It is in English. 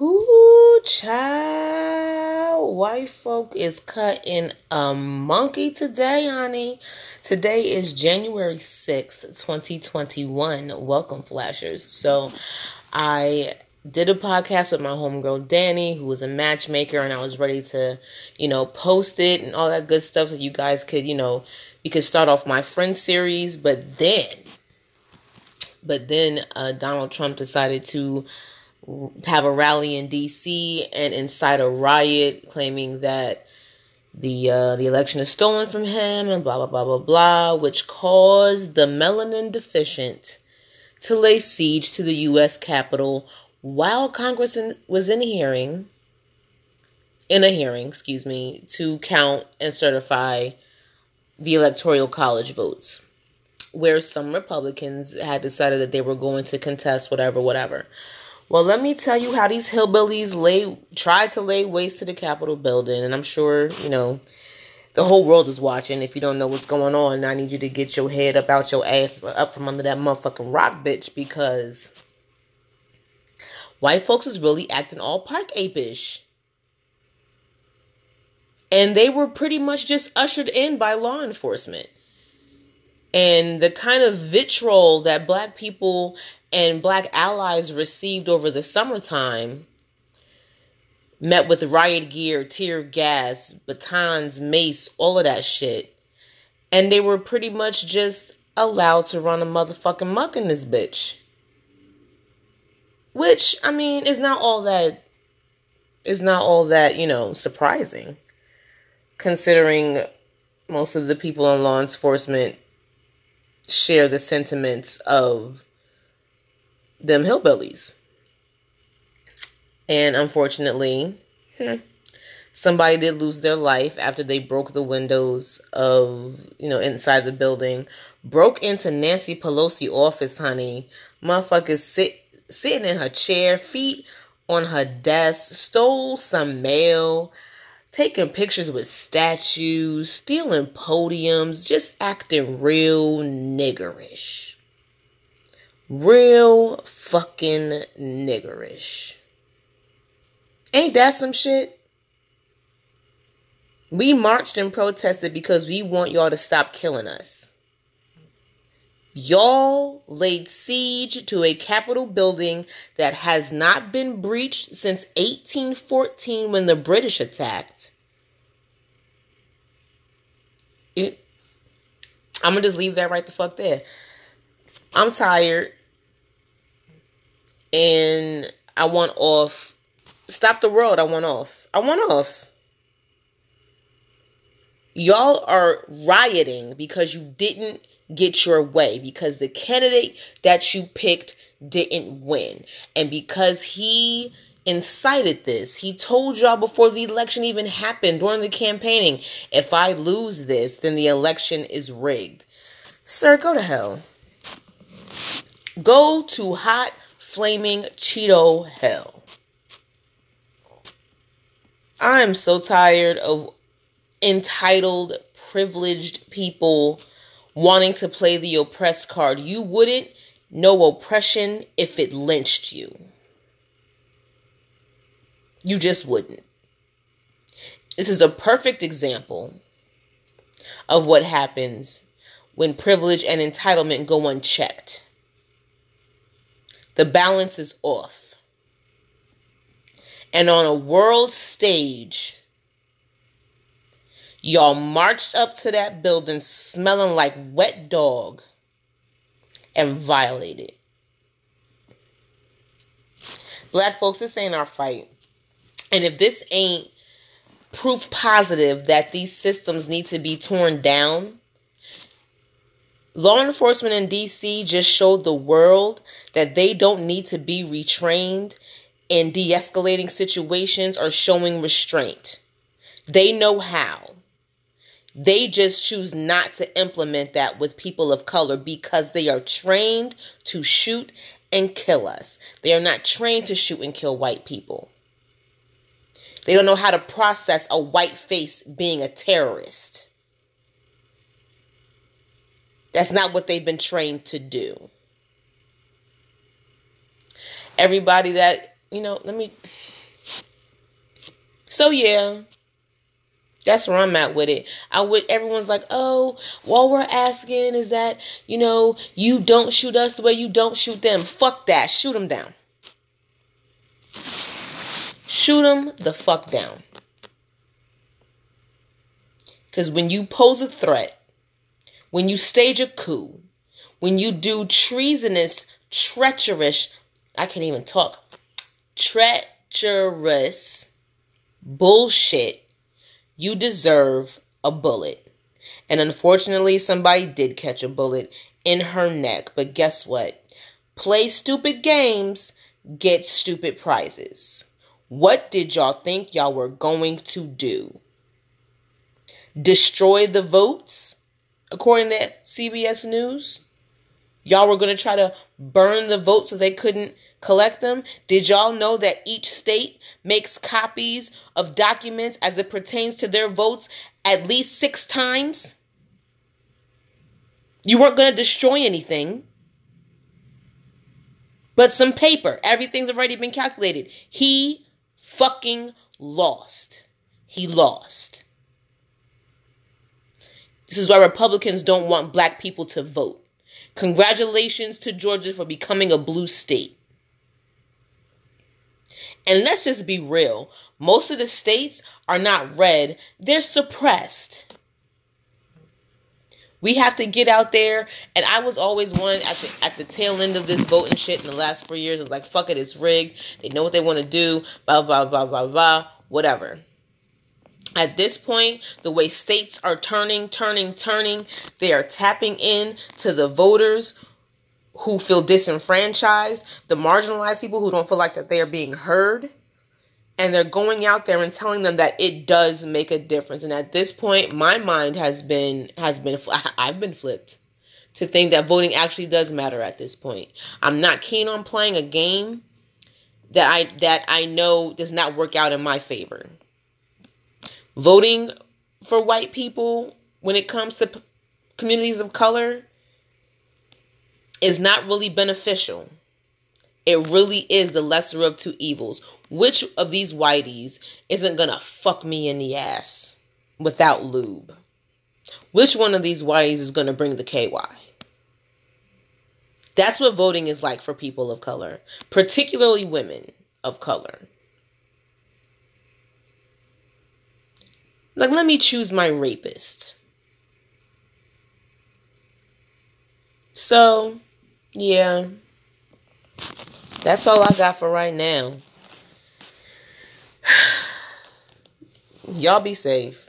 Ooh, child. White folk is cutting a monkey today, honey. Today is January 6th, 2021. Welcome, Flashers. So, I did a podcast with my homegirl Danny, who was a matchmaker, and I was ready to, you know, post it and all that good stuff so you guys could, you know, we could start off my friend series. But then, but then uh, Donald Trump decided to have a rally in D.C. and incite a riot, claiming that the uh, the election is stolen from him and blah blah blah blah blah, which caused the melanin deficient to lay siege to the U.S. Capitol while Congress in, was in hearing, in a hearing, excuse me, to count and certify the electoral college votes, where some Republicans had decided that they were going to contest whatever, whatever. Well, let me tell you how these hillbillies lay tried to lay waste to the Capitol building, and I'm sure you know the whole world is watching. If you don't know what's going on, I need you to get your head up out your ass, up from under that motherfucking rock, bitch, because white folks is really acting all park apish. And they were pretty much just ushered in by law enforcement. And the kind of vitriol that black people and black allies received over the summertime met with riot gear, tear gas, batons, mace, all of that shit. And they were pretty much just allowed to run a motherfucking muck in this bitch. Which, I mean, is not all that is not all that, you know, surprising. Considering most of the people in law enforcement share the sentiments of them hillbillies. And unfortunately, hmm, somebody did lose their life after they broke the windows of, you know, inside the building. Broke into Nancy Pelosi office, honey. Motherfuckers sit sitting in her chair, feet on her desk, stole some mail, taking pictures with statues, stealing podiums, just acting real niggerish real fucking niggerish. Ain't that some shit? We marched and protested because we want y'all to stop killing us. Y'all laid siege to a Capitol building that has not been breached since 1814 when the British attacked. It, I'm gonna just leave that right the fuck there. I'm tired and I want off. Stop the world. I want off. I want off. Y'all are rioting because you didn't get your way, because the candidate that you picked didn't win. And because he incited this, he told y'all before the election even happened during the campaigning if I lose this, then the election is rigged. Sir, go to hell. Go to hot flaming Cheeto hell. I'm so tired of entitled, privileged people wanting to play the oppressed card. You wouldn't know oppression if it lynched you. You just wouldn't. This is a perfect example of what happens when privilege and entitlement go unchecked. The balance is off. And on a world stage, y'all marched up to that building smelling like wet dog and violated. Black folks, this ain't our fight. And if this ain't proof positive that these systems need to be torn down, Law enforcement in DC just showed the world that they don't need to be retrained in de escalating situations or showing restraint. They know how. They just choose not to implement that with people of color because they are trained to shoot and kill us. They are not trained to shoot and kill white people. They don't know how to process a white face being a terrorist. That's not what they've been trained to do. Everybody that, you know, let me So yeah, that's where I'm at with it. I would everyone's like, oh, all we're asking is that, you know, you don't shoot us the way you don't shoot them. Fuck that. Shoot them down. Shoot them the fuck down. Because when you pose a threat, when you stage a coup, when you do treasonous, treacherous, I can't even talk, treacherous bullshit, you deserve a bullet. And unfortunately, somebody did catch a bullet in her neck. But guess what? Play stupid games, get stupid prizes. What did y'all think y'all were going to do? Destroy the votes, according to CBS News? Y'all were going to try to burn the votes so they couldn't collect them? Did y'all know that each state makes copies of documents as it pertains to their votes at least six times? You weren't going to destroy anything, but some paper. Everything's already been calculated. He fucking lost. He lost. This is why Republicans don't want black people to vote. Congratulations to Georgia for becoming a blue state. And let's just be real most of the states are not red, they're suppressed. We have to get out there, and I was always one at the at the tail end of this voting shit in the last four years. It's like fuck it, it's rigged. They know what they want to do. Blah blah blah blah blah. Whatever. At this point, the way states are turning, turning, turning, they are tapping in to the voters who feel disenfranchised, the marginalized people who don't feel like that they are being heard. And they're going out there and telling them that it does make a difference. And at this point, my mind has been has been I've been flipped to think that voting actually does matter at this point. I'm not keen on playing a game that I that I know does not work out in my favor. Voting for white people when it comes to p- communities of color is not really beneficial. It really is the lesser of two evils. Which of these whiteys isn't gonna fuck me in the ass without lube? Which one of these whiteys is gonna bring the KY? That's what voting is like for people of color, particularly women of color. Like, let me choose my rapist. So, yeah. That's all I got for right now. Y'all be safe.